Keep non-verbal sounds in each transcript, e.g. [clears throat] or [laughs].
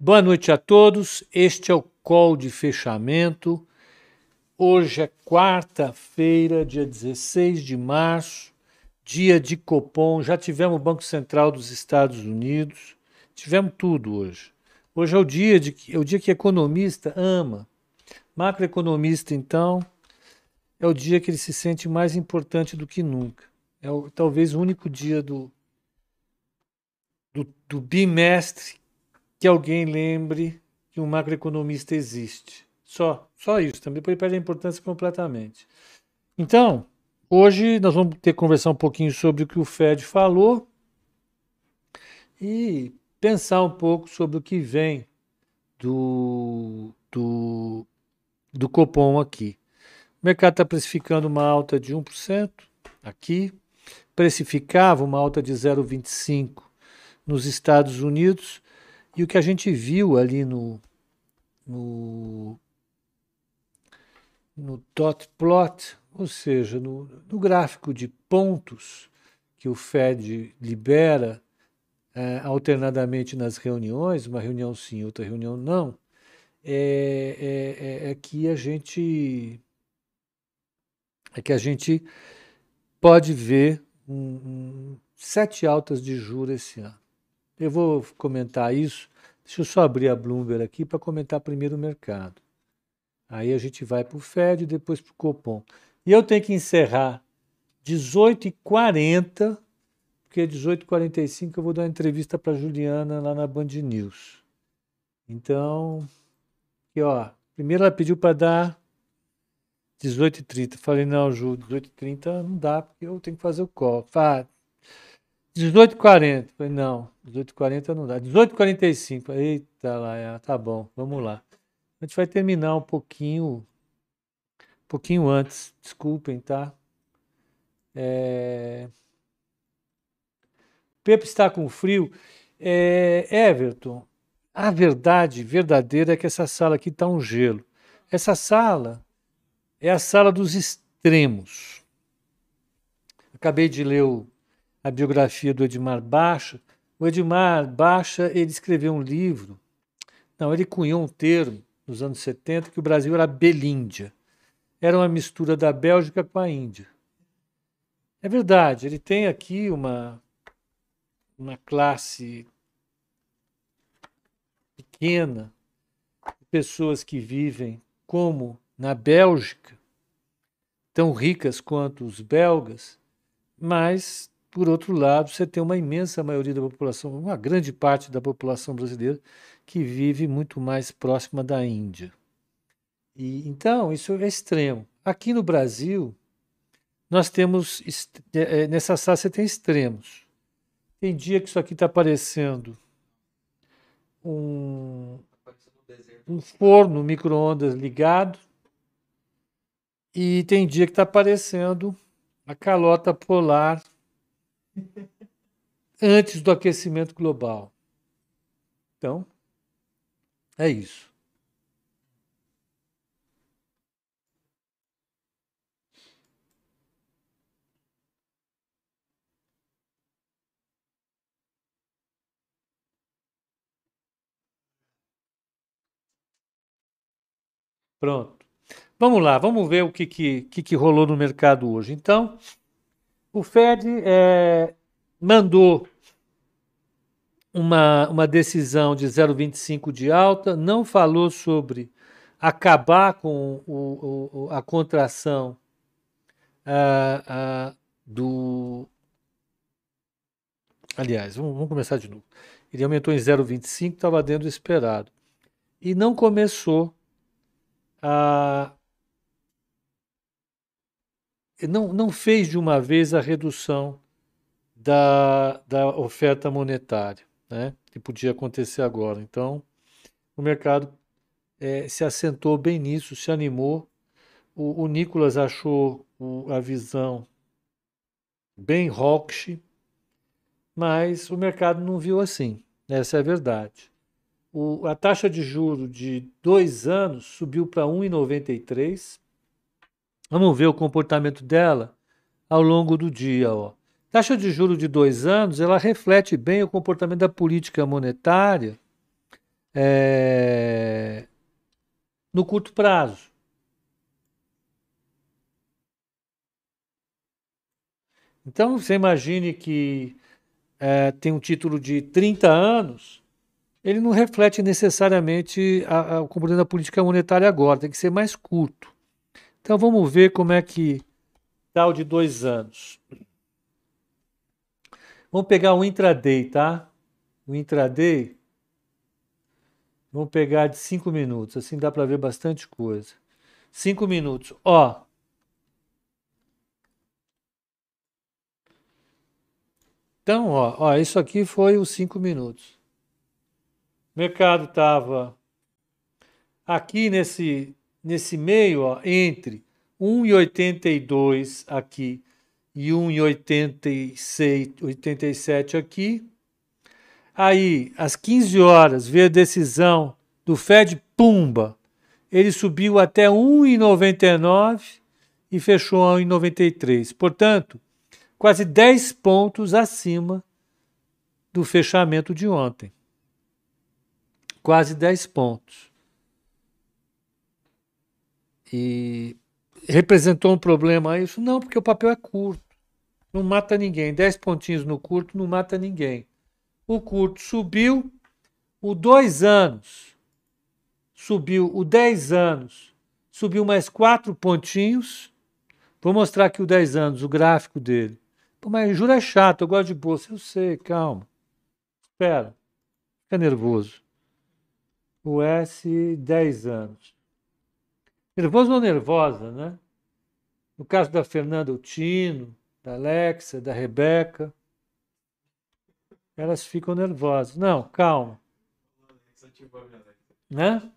Boa noite a todos. Este é o call de fechamento. Hoje é quarta-feira, dia 16 de março, dia de Copom. Já tivemos o Banco Central dos Estados Unidos. Tivemos tudo hoje. Hoje é o dia, de, é o dia que economista ama. Macroeconomista, então, é o dia que ele se sente mais importante do que nunca. É o, talvez o único dia do, do, do bimestre que alguém lembre que um macroeconomista existe. Só, só isso. Também depois perde a importância completamente. Então, hoje nós vamos ter que conversar um pouquinho sobre o que o Fed falou e pensar um pouco sobre o que vem do, do, do Copom aqui. O mercado está precificando uma alta de 1% aqui, precificava uma alta de 0,25% nos Estados Unidos, e o que a gente viu ali no, no, no dot plot, ou seja, no, no gráfico de pontos que o Fed libera é, alternadamente nas reuniões, uma reunião sim, outra reunião não, é, é, é, é que a gente é que a gente pode ver um, um, sete altas de juros esse ano. Eu vou comentar isso. Deixa eu só abrir a Bloomberg aqui para comentar primeiro o mercado. Aí a gente vai para o Fed e depois para o Copom. E eu tenho que encerrar 18h40, porque 18h45 eu vou dar uma entrevista para Juliana lá na Band News. Então, aqui ó, primeiro ela pediu para dar 18h30. Falei, não, Ju, 18h30 não dá, porque eu tenho que fazer o call. Fala, 18h40. Falei, não, 18h40 não dá. 18h45. Eita lá, tá bom, vamos lá. A gente vai terminar um pouquinho, um pouquinho antes. Desculpem, tá? É... Pepe está com frio. É, Everton, a verdade verdadeira é que essa sala aqui está um gelo. Essa sala é a sala dos extremos. Acabei de ler o, a biografia do Edmar Baixa. O Edmar Baixa ele escreveu um livro, não, ele cunhou um termo nos anos 70 que o Brasil era Belíndia. Era uma mistura da Bélgica com a Índia. É verdade, ele tem aqui uma, uma classe pequena de pessoas que vivem como na Bélgica, tão ricas quanto os belgas, mas, por outro lado, você tem uma imensa maioria da população, uma grande parte da população brasileira, que vive muito mais próxima da Índia. E, então, isso é extremo. Aqui no Brasil, nós temos, é, é, nessa sala você tem extremos. Tem dia que isso aqui está parecendo um, um forno micro-ondas ligado, e tem dia que está aparecendo a calota polar antes do aquecimento global. Então, é isso. Pronto. Vamos lá, vamos ver o que, que, que, rolou no mercado hoje. Então, o Fed é, mandou uma, uma decisão de 0,25 de alta, não falou sobre acabar com o, o, a contração do. Aliás, vamos, vamos, começar de novo. Ele aumentou em 0,25, estava dentro do esperado. E não começou a não, não fez de uma vez a redução da, da oferta monetária, né? que podia acontecer agora. Então, o mercado é, se assentou bem nisso, se animou. O, o Nicolas achou o, a visão bem hawkish, mas o mercado não viu assim. Essa é a verdade. O, a taxa de juro de dois anos subiu para 1,93 Vamos ver o comportamento dela ao longo do dia. Ó. Taxa de juro de dois anos, ela reflete bem o comportamento da política monetária é, no curto prazo. Então, você imagine que é, tem um título de 30 anos, ele não reflete necessariamente o comportamento da política monetária agora, tem que ser mais curto. Então, vamos ver como é que está o de dois anos. Vamos pegar o intraday, tá? O intraday, vamos pegar de 5 minutos, assim dá para ver bastante coisa. 5 minutos, ó. Então, ó, ó, isso aqui foi os 5 minutos. O mercado estava aqui nesse, nesse meio, ó, entre 1,82 aqui e 1,87 aqui. Aí, às 15 horas, veio a decisão do Fed Pumba. Ele subiu até 1,99 e fechou a 1,93. Portanto, quase 10 pontos acima do fechamento de ontem. Quase 10 pontos. E representou um problema isso? Não, porque o papel é curto. Não mata ninguém. 10 pontinhos no curto não mata ninguém. O curto subiu, o 2 anos subiu, o 10 anos subiu mais 4 pontinhos. Vou mostrar aqui o 10 anos, o gráfico dele. Pô, mas juro é chato, eu gosto de bolsa. Eu sei, calma. Espera. Fica nervoso. O S, 10 anos. Nervoso ou nervosa, né? No caso da Fernanda Utino, da Alexa, da Rebeca, elas ficam nervosas. Não, calma. Né?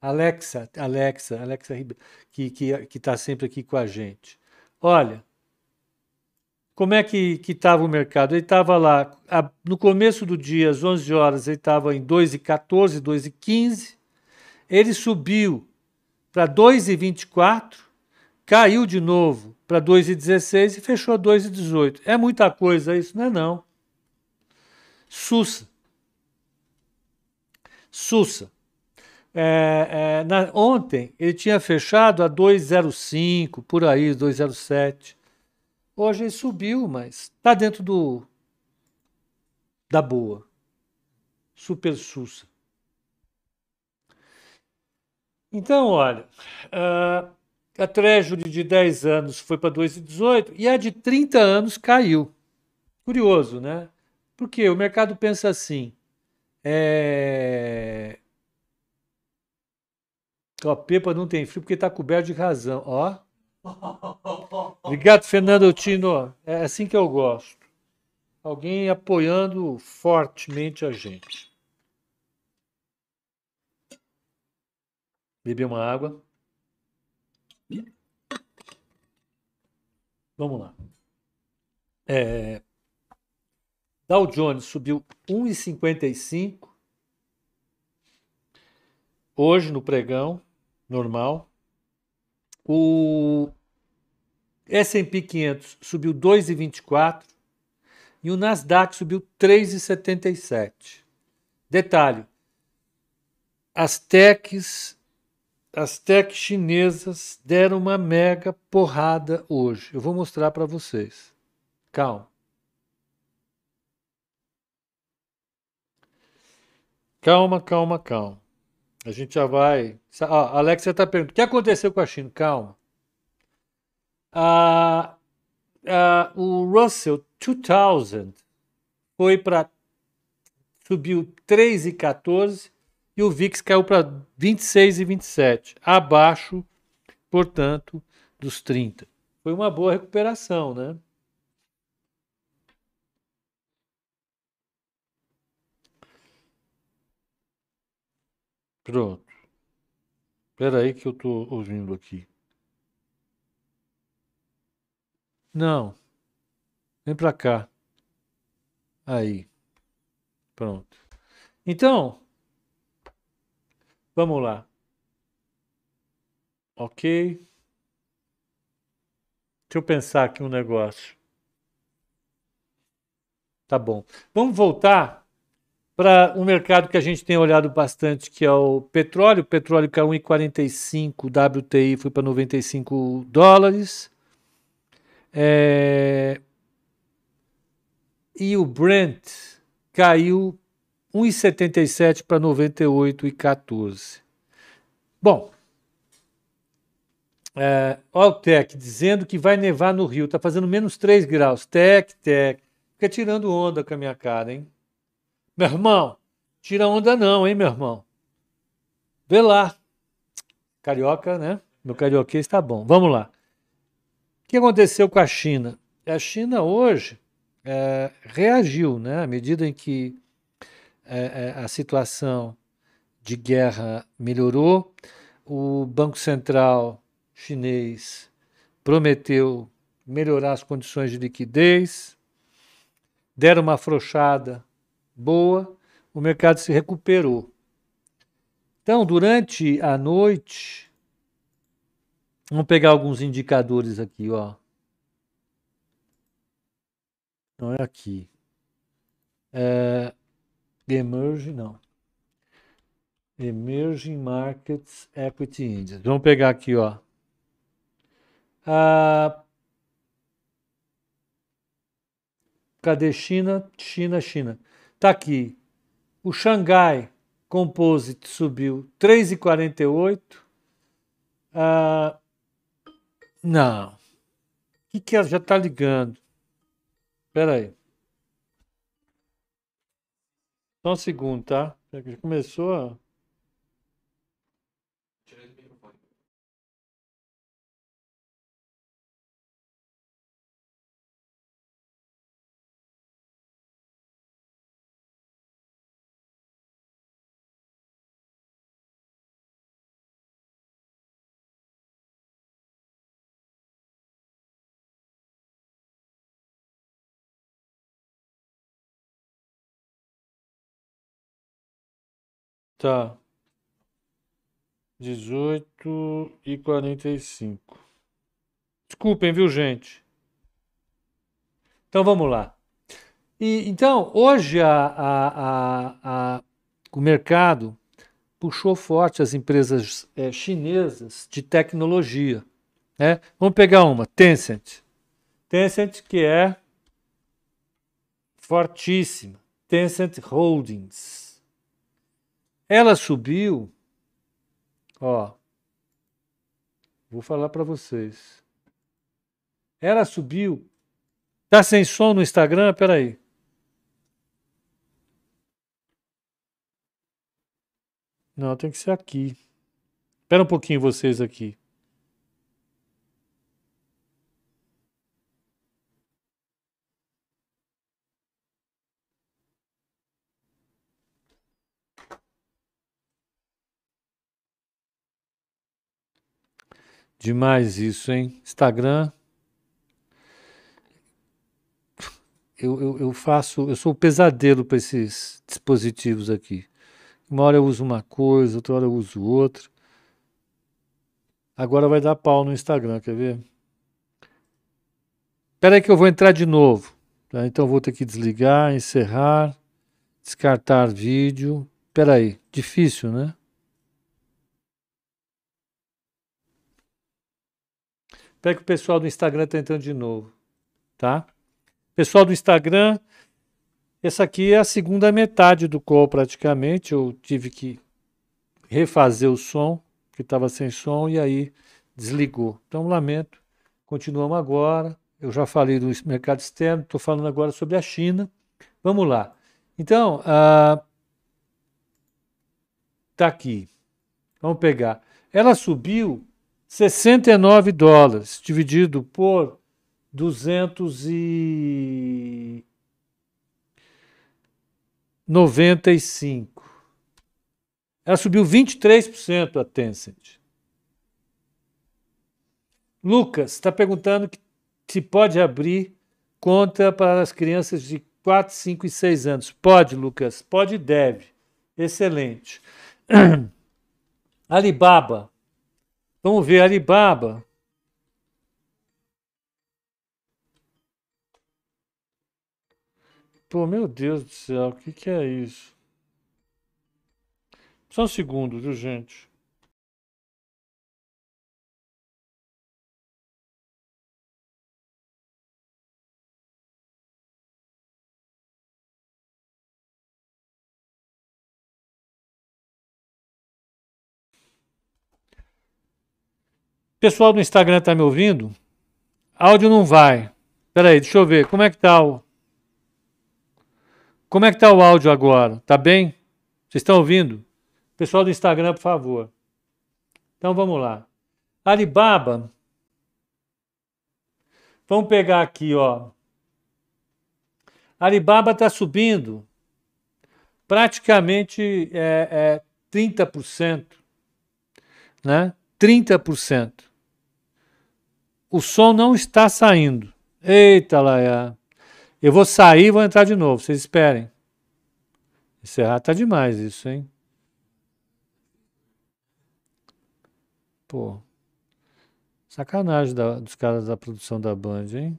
Alexa, Alexa, Alexa que que que está sempre aqui com a gente. Olha, como é que que estava o mercado? Ele estava lá a, no começo do dia, às 11 horas, ele estava em 2,14, 2,15. Ele subiu para 2,24, caiu de novo para 2,16 e fechou 2,18. É muita coisa isso, não é não. Sussa. Sussa. É, é, na, ontem ele tinha fechado a 2,05, por aí, 2,07. Hoje ele subiu, mas está dentro do da boa. Super sussa. Então, olha, uh, a Treasury de 10 anos foi para 2,18 e a de 30 anos caiu. Curioso, né? Porque o mercado pensa assim. É... Ó, Pepa não tem frio porque está coberto de razão. Ó. [laughs] Obrigado, Fernando Tino. É assim que eu gosto. Alguém apoiando fortemente a gente. Beber uma água. Vamos lá. É, Dow Jones subiu 1,55 hoje no pregão normal. O S&P 500 subiu 2,24 e o Nasdaq subiu 3,77. Detalhe: as techs as tech chinesas deram uma mega porrada hoje. Eu vou mostrar para vocês. Calma. Calma, calma, calma. A gente já vai. Ah, Alexia está perguntando: o que aconteceu com a China? Calma. Ah, ah, o Russell 2000 foi para. subiu 3,14 e o VIX caiu para 26,27, abaixo, portanto, dos 30. Foi uma boa recuperação, né? Pronto. Espera aí que eu estou ouvindo aqui. Não. Vem para cá. Aí. Pronto. Então, vamos lá. Ok. Deixa eu pensar aqui um negócio. Tá bom. Vamos voltar para um mercado que a gente tem olhado bastante, que é o petróleo. O petróleo caiu 1,45, WTI foi para 95 dólares. É... E o Brent caiu 1,77 para 98,14. Bom, é, olha o Tec dizendo que vai nevar no Rio, está fazendo menos 3 graus. Tec, Tec, fica tirando onda com a minha cara, hein? Meu irmão, tira onda não, hein, meu irmão? Vê lá. Carioca, né? Meu carioquês está bom. Vamos lá. O que aconteceu com a China? A China hoje é, reagiu, né? À medida em que é, é, a situação de guerra melhorou, o Banco Central chinês prometeu melhorar as condições de liquidez, deram uma afrouxada boa, o mercado se recuperou. Então, durante a noite, vamos pegar alguns indicadores aqui, ó. Não é aqui. É, emerge, não. Emerging Markets Equity Index. Vamos pegar aqui, ó. Ah, cadê China? China, China. Tá aqui. O Xangai Composite subiu 3,48. Ah, não. O que, que ela já está ligando? Espera aí. Só um segundo, tá? Já começou. Tá. 18 e 45. Desculpem, viu, gente? Então vamos lá. E, então, hoje a, a, a, o mercado puxou forte as empresas é, chinesas de tecnologia. Né? Vamos pegar uma, Tencent. Tencent que é fortíssima. Tencent Holdings. Ela subiu, ó, vou falar para vocês. Ela subiu. Tá sem som no Instagram? Peraí. Não, tem que ser aqui. Espera um pouquinho vocês aqui. Demais isso, hein? Instagram. Eu, eu, eu faço, eu sou o pesadelo para esses dispositivos aqui. Uma hora eu uso uma coisa, outra hora eu uso outra. Agora vai dar pau no Instagram, quer ver? Espera aí que eu vou entrar de novo. Tá? Então vou ter que desligar, encerrar, descartar vídeo. Espera aí, difícil, né? Espero que o pessoal do Instagram está entrando de novo, tá? Pessoal do Instagram, essa aqui é a segunda metade do call praticamente. Eu tive que refazer o som, que estava sem som, e aí desligou. Então, lamento. Continuamos agora. Eu já falei do mercado externo, estou falando agora sobre a China. Vamos lá. Então, está ah, aqui. Vamos pegar. Ela subiu 69 dólares dividido por 295. Ela subiu 23% a Tencent. Lucas está perguntando se pode abrir conta para as crianças de 4, 5 e 6 anos. Pode, Lucas, pode e deve. Excelente. [clears throat] Alibaba Vamos ver Alibaba. Pô, meu Deus do céu, o que, que é isso? Só um segundo, viu, gente? Pessoal do Instagram tá me ouvindo? Áudio não vai. Peraí, deixa eu ver. Como é que tá o. Como é que tá o áudio agora? Tá bem? Vocês estão ouvindo? Pessoal do Instagram, por favor. Então vamos lá. Alibaba. Vamos pegar aqui, ó. Alibaba está subindo praticamente é, é 30%, né? 30% o som não está saindo. Eita, Laia. Eu vou sair e vou entrar de novo, vocês esperem. Encerrar tá demais isso, hein? Pô. Sacanagem da, dos caras da produção da Band, hein?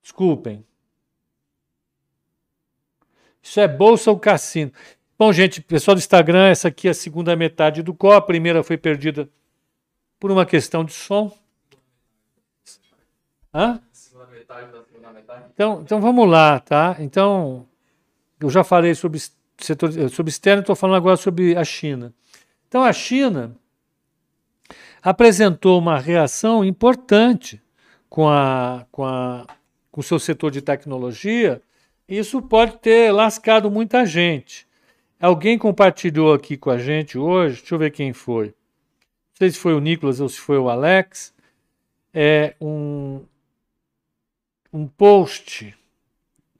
Desculpem. Isso é bolsa ou cassino? Bom, gente, pessoal do Instagram, essa aqui é a segunda metade do copo. A primeira foi perdida por uma questão de som. Hã? Então, então vamos lá, tá? Então, eu já falei sobre setor sobre externo, estou falando agora sobre a China. Então, a China apresentou uma reação importante com a, com a com o seu setor de tecnologia. Isso pode ter lascado muita gente. Alguém compartilhou aqui com a gente hoje, deixa eu ver quem foi não sei se foi o Nicolas ou se foi o Alex, é um, um post,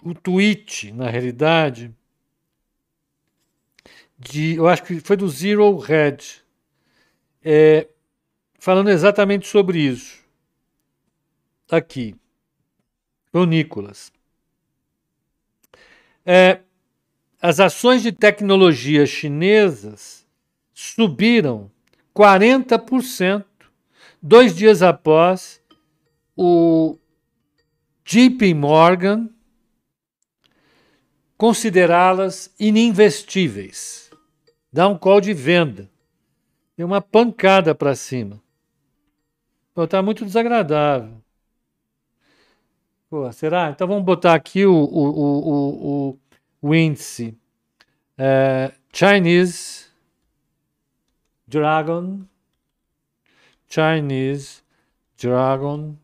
um tweet, na realidade, de, eu acho que foi do Zero Red, é, falando exatamente sobre isso. Aqui, o Nicolas. É, as ações de tecnologia chinesas subiram 40%, dois dias após o JP Morgan considerá-las ininvestíveis. Dá um call de venda. Deu uma pancada para cima. Está muito desagradável. Pô, será? Então vamos botar aqui o, o, o, o, o índice. É, Chinese Dragon, Chinese Dragon,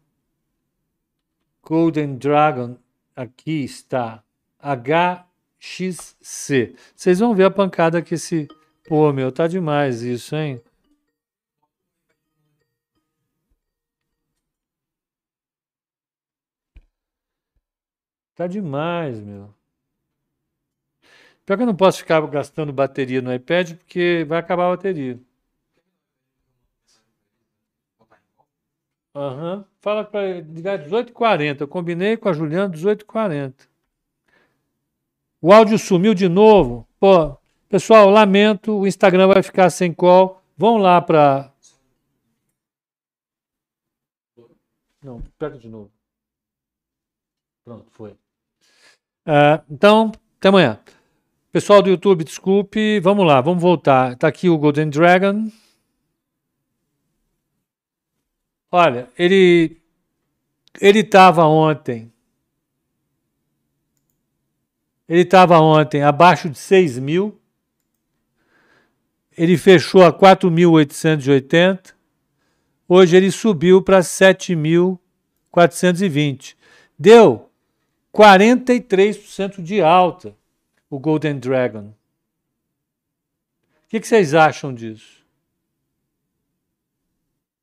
Golden Dragon, aqui está HXC. Vocês vão ver a pancada que esse. Pô, meu, tá demais isso, hein? Tá demais, meu. Pior que eu não posso ficar gastando bateria no iPad porque vai acabar a bateria. Aham. Fala para ligar 18h40. Eu combinei com a Juliana 18h40. O áudio sumiu de novo. Pô, pessoal, lamento, o Instagram vai ficar sem call. Vão lá para. Não, pega de novo. Pronto, foi. Uh, então, até amanhã. Pessoal do YouTube, desculpe. Vamos lá, vamos voltar. Está aqui o Golden Dragon. Olha, ele ele estava ontem. Ele estava ontem abaixo de 6 mil. Ele fechou a 4.880. Hoje ele subiu para 7.420. Deu 43% de alta o Golden Dragon. O que, que vocês acham disso?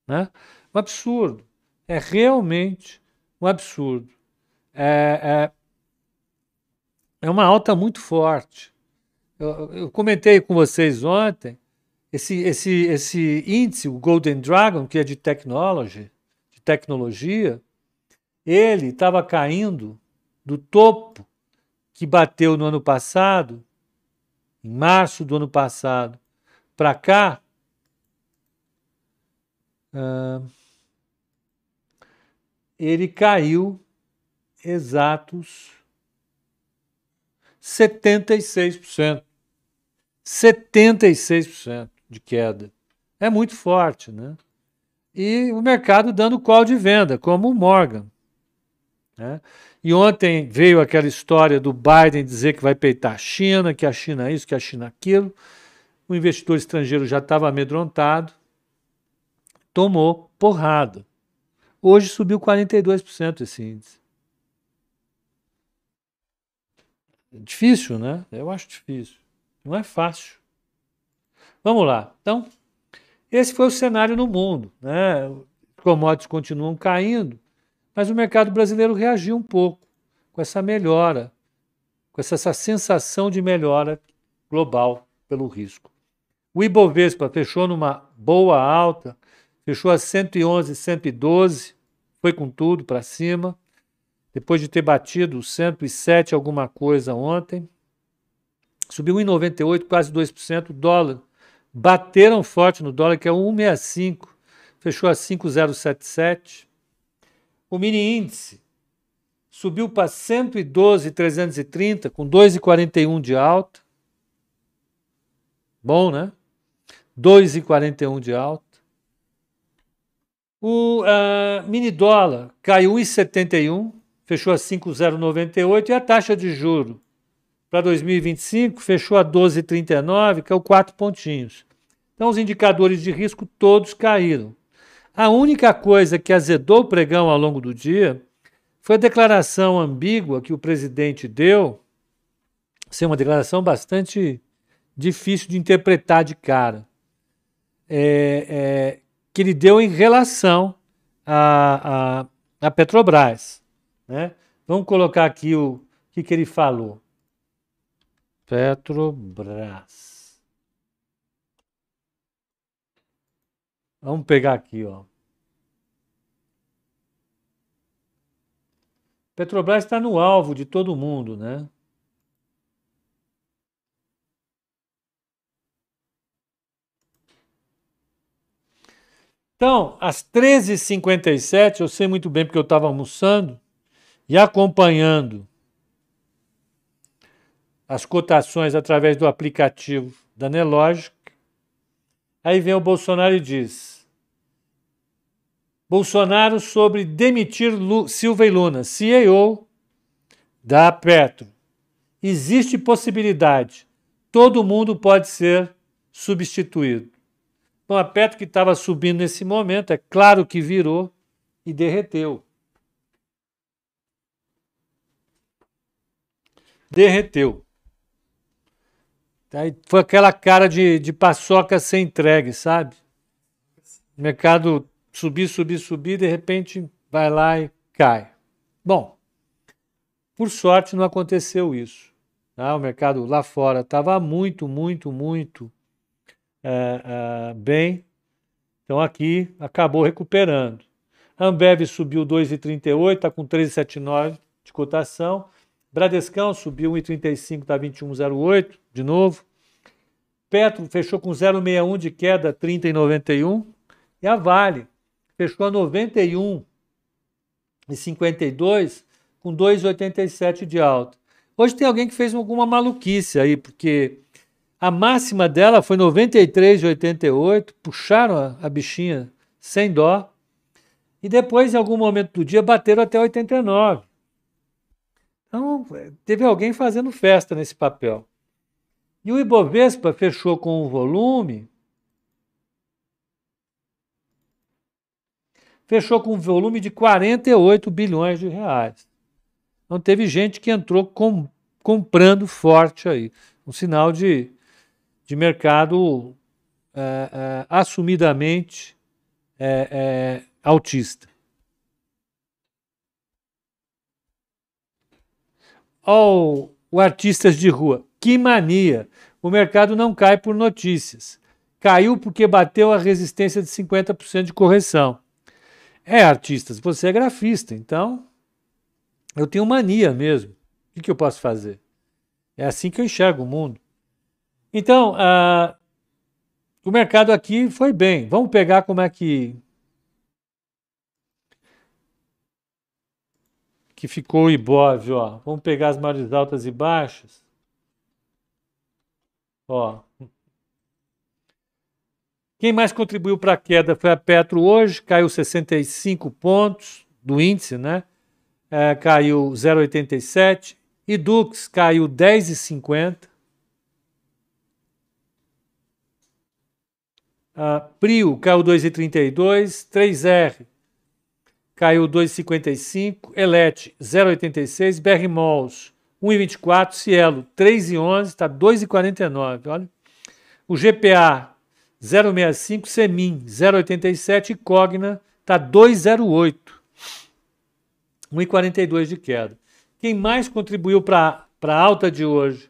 Né? Um absurdo. É realmente um absurdo. É, é, é uma alta muito forte. Eu, eu, comentei com vocês ontem esse, esse, esse índice, o Golden Dragon, que é de technology, de tecnologia, ele estava caindo do topo que bateu no ano passado, em março do ano passado, para cá. Uh, ele caiu exatos 76%. 76% de queda. É muito forte, né? E o mercado dando call de venda, como o Morgan. Né? E ontem veio aquela história do Biden dizer que vai peitar a China, que a China é isso, que a China é aquilo. O investidor estrangeiro já estava amedrontado, tomou porrada. Hoje subiu 42% esse índice. Difícil, né? Eu acho difícil. Não é fácil. Vamos lá. Então, esse foi o cenário no mundo. Né? Os commodities continuam caindo, mas o mercado brasileiro reagiu um pouco com essa melhora, com essa, essa sensação de melhora global pelo risco. O Ibovespa fechou numa boa alta, fechou a 111, 112, foi com tudo para cima depois de ter batido 107 alguma coisa ontem. Subiu 1,98, quase 2%. O dólar bateram forte no dólar, que é 1,65, fechou a 5,077. O mini índice subiu para 112,330, com 2,41 de alta. Bom, né? 2,41 de alta. O uh, mini dólar caiu 1,71, fechou a 5,098 e a taxa de juro para 2025 fechou a 12,39, que é o 4 pontinhos. Então os indicadores de risco todos caíram. A única coisa que azedou o pregão ao longo do dia foi a declaração ambígua que o presidente deu, ser uma declaração bastante difícil de interpretar de cara, é, é, que ele deu em relação a, a, a Petrobras. Né? Vamos colocar aqui o que, que ele falou. Petrobras. Vamos pegar aqui, ó. Petrobras está no alvo de todo mundo, né? Então, às 13h57, eu sei muito bem porque eu estava almoçando, e acompanhando as cotações através do aplicativo da Nelogic, aí vem o Bolsonaro e diz: Bolsonaro sobre demitir Lu, Silva e Luna, CEO da Petro. Existe possibilidade. Todo mundo pode ser substituído. Bom, a Petro que estava subindo nesse momento, é claro que virou e derreteu. derreteu. Aí foi aquela cara de, de paçoca sem entregue, sabe? Mercado subir, subir, subir, de repente vai lá e cai. Bom, por sorte não aconteceu isso. Tá? O mercado lá fora estava muito, muito, muito é, é, bem. Então aqui acabou recuperando. Ambev subiu 2,38, está com 3,79 de cotação. Bradescão subiu 1,35, está 21,08 de novo. Petro fechou com 0,61 de queda, 30,91. E a Vale fechou a 91,52 com 2,87 de alta. Hoje tem alguém que fez alguma maluquice aí, porque a máxima dela foi 93,88, puxaram a, bichinha sem dó, e depois, em algum momento do dia, bateram até 89. Então, teve alguém fazendo festa nesse papel. E o Ibovespa fechou com um volume. Fechou com um volume de 48 bilhões de reais. Então teve gente que entrou com, comprando forte aí. Um sinal de, de mercado é, é, assumidamente é, autista. oh, o artistas de rua, que mania! O mercado não cai por notícias. Caiu porque bateu a resistência de 50% de correção. É, artistas, você é grafista, então eu tenho mania mesmo. O que, eu posso fazer? É assim que eu enxergo o mundo. Então, uh, o mercado aqui foi bem. Vamos pegar como é que que ficou o Ibov, ó. Vamos pegar as maiores altas e baixas. Ó. Quem mais contribuiu para a queda foi a Petro hoje, caiu 65 pontos do índice, né? É, caiu 0,87. E Dux caiu 10,50. Uh, Prio caiu 2,32, 3R caiu 2,55, Elet 0,86, BR Malls 1,24, Cielo 3,11, está 2,49, olha. O GPA 0,65, Semin 0,87 e Cogna está 2,08, 1,42 de queda. Quem mais contribuiu para a alta de hoje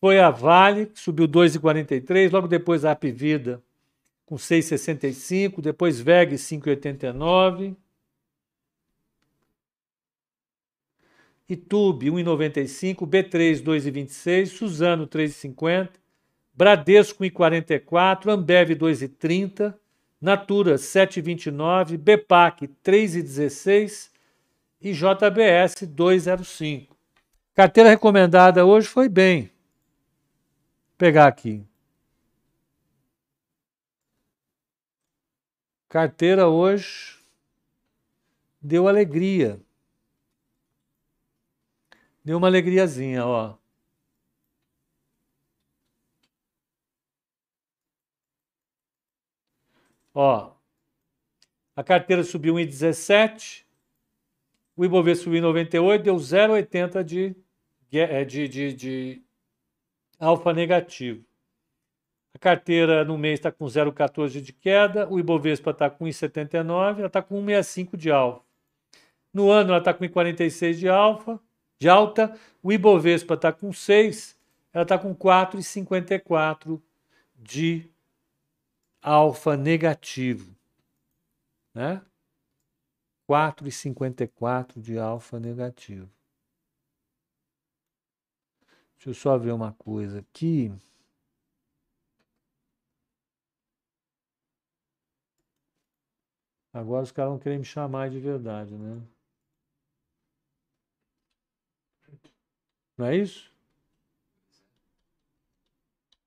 foi a Vale, que subiu 2,43, logo depois a Apivida com 6,65, depois VEG 5,89. Itube 1,95, B3 2,26, Suzano 3,50, Bradesco 1,44, Ambev 2,30, Natura 7,29, Bepac 3,16 e JBS 2,05. Carteira recomendada hoje foi bem. Vou pegar aqui. Carteira hoje deu alegria. Deu uma alegriazinha, ó. Ó, a carteira subiu em 17, o Ibovespa subiu em 98, deu 0,80 de, é, de, de, de alfa negativo. A carteira no mês está com 0,14 de queda, o Ibovespa está com 1,79, ela está com 1,65 de alfa. No ano ela está com 1,46 de alfa, de alta, o Ibovespa está com 6, ela está com 4,54 de alfa negativo. Né? 4,54 de alfa negativo. Deixa eu só ver uma coisa aqui. Agora os caras vão querer me chamar de verdade, né? Não é isso?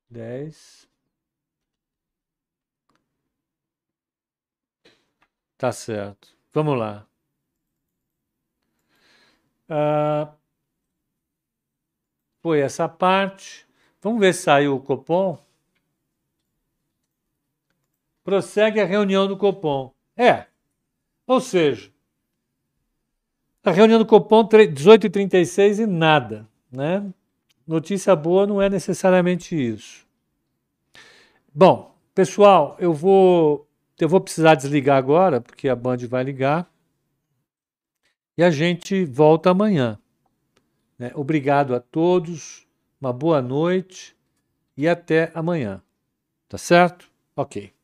10. Tá certo. Vamos lá. Ah, foi essa parte. Vamos ver se saiu o Copom. Prossegue a reunião do Copom. É. Ou seja, a reunião do Copom 18h36 e nada. Né? Notícia boa não é necessariamente isso. Bom, pessoal, eu vou eu vou precisar desligar agora, porque a Band vai ligar. E a gente volta amanhã. Né? Obrigado a todos, uma boa noite e até amanhã. Tá certo? Ok.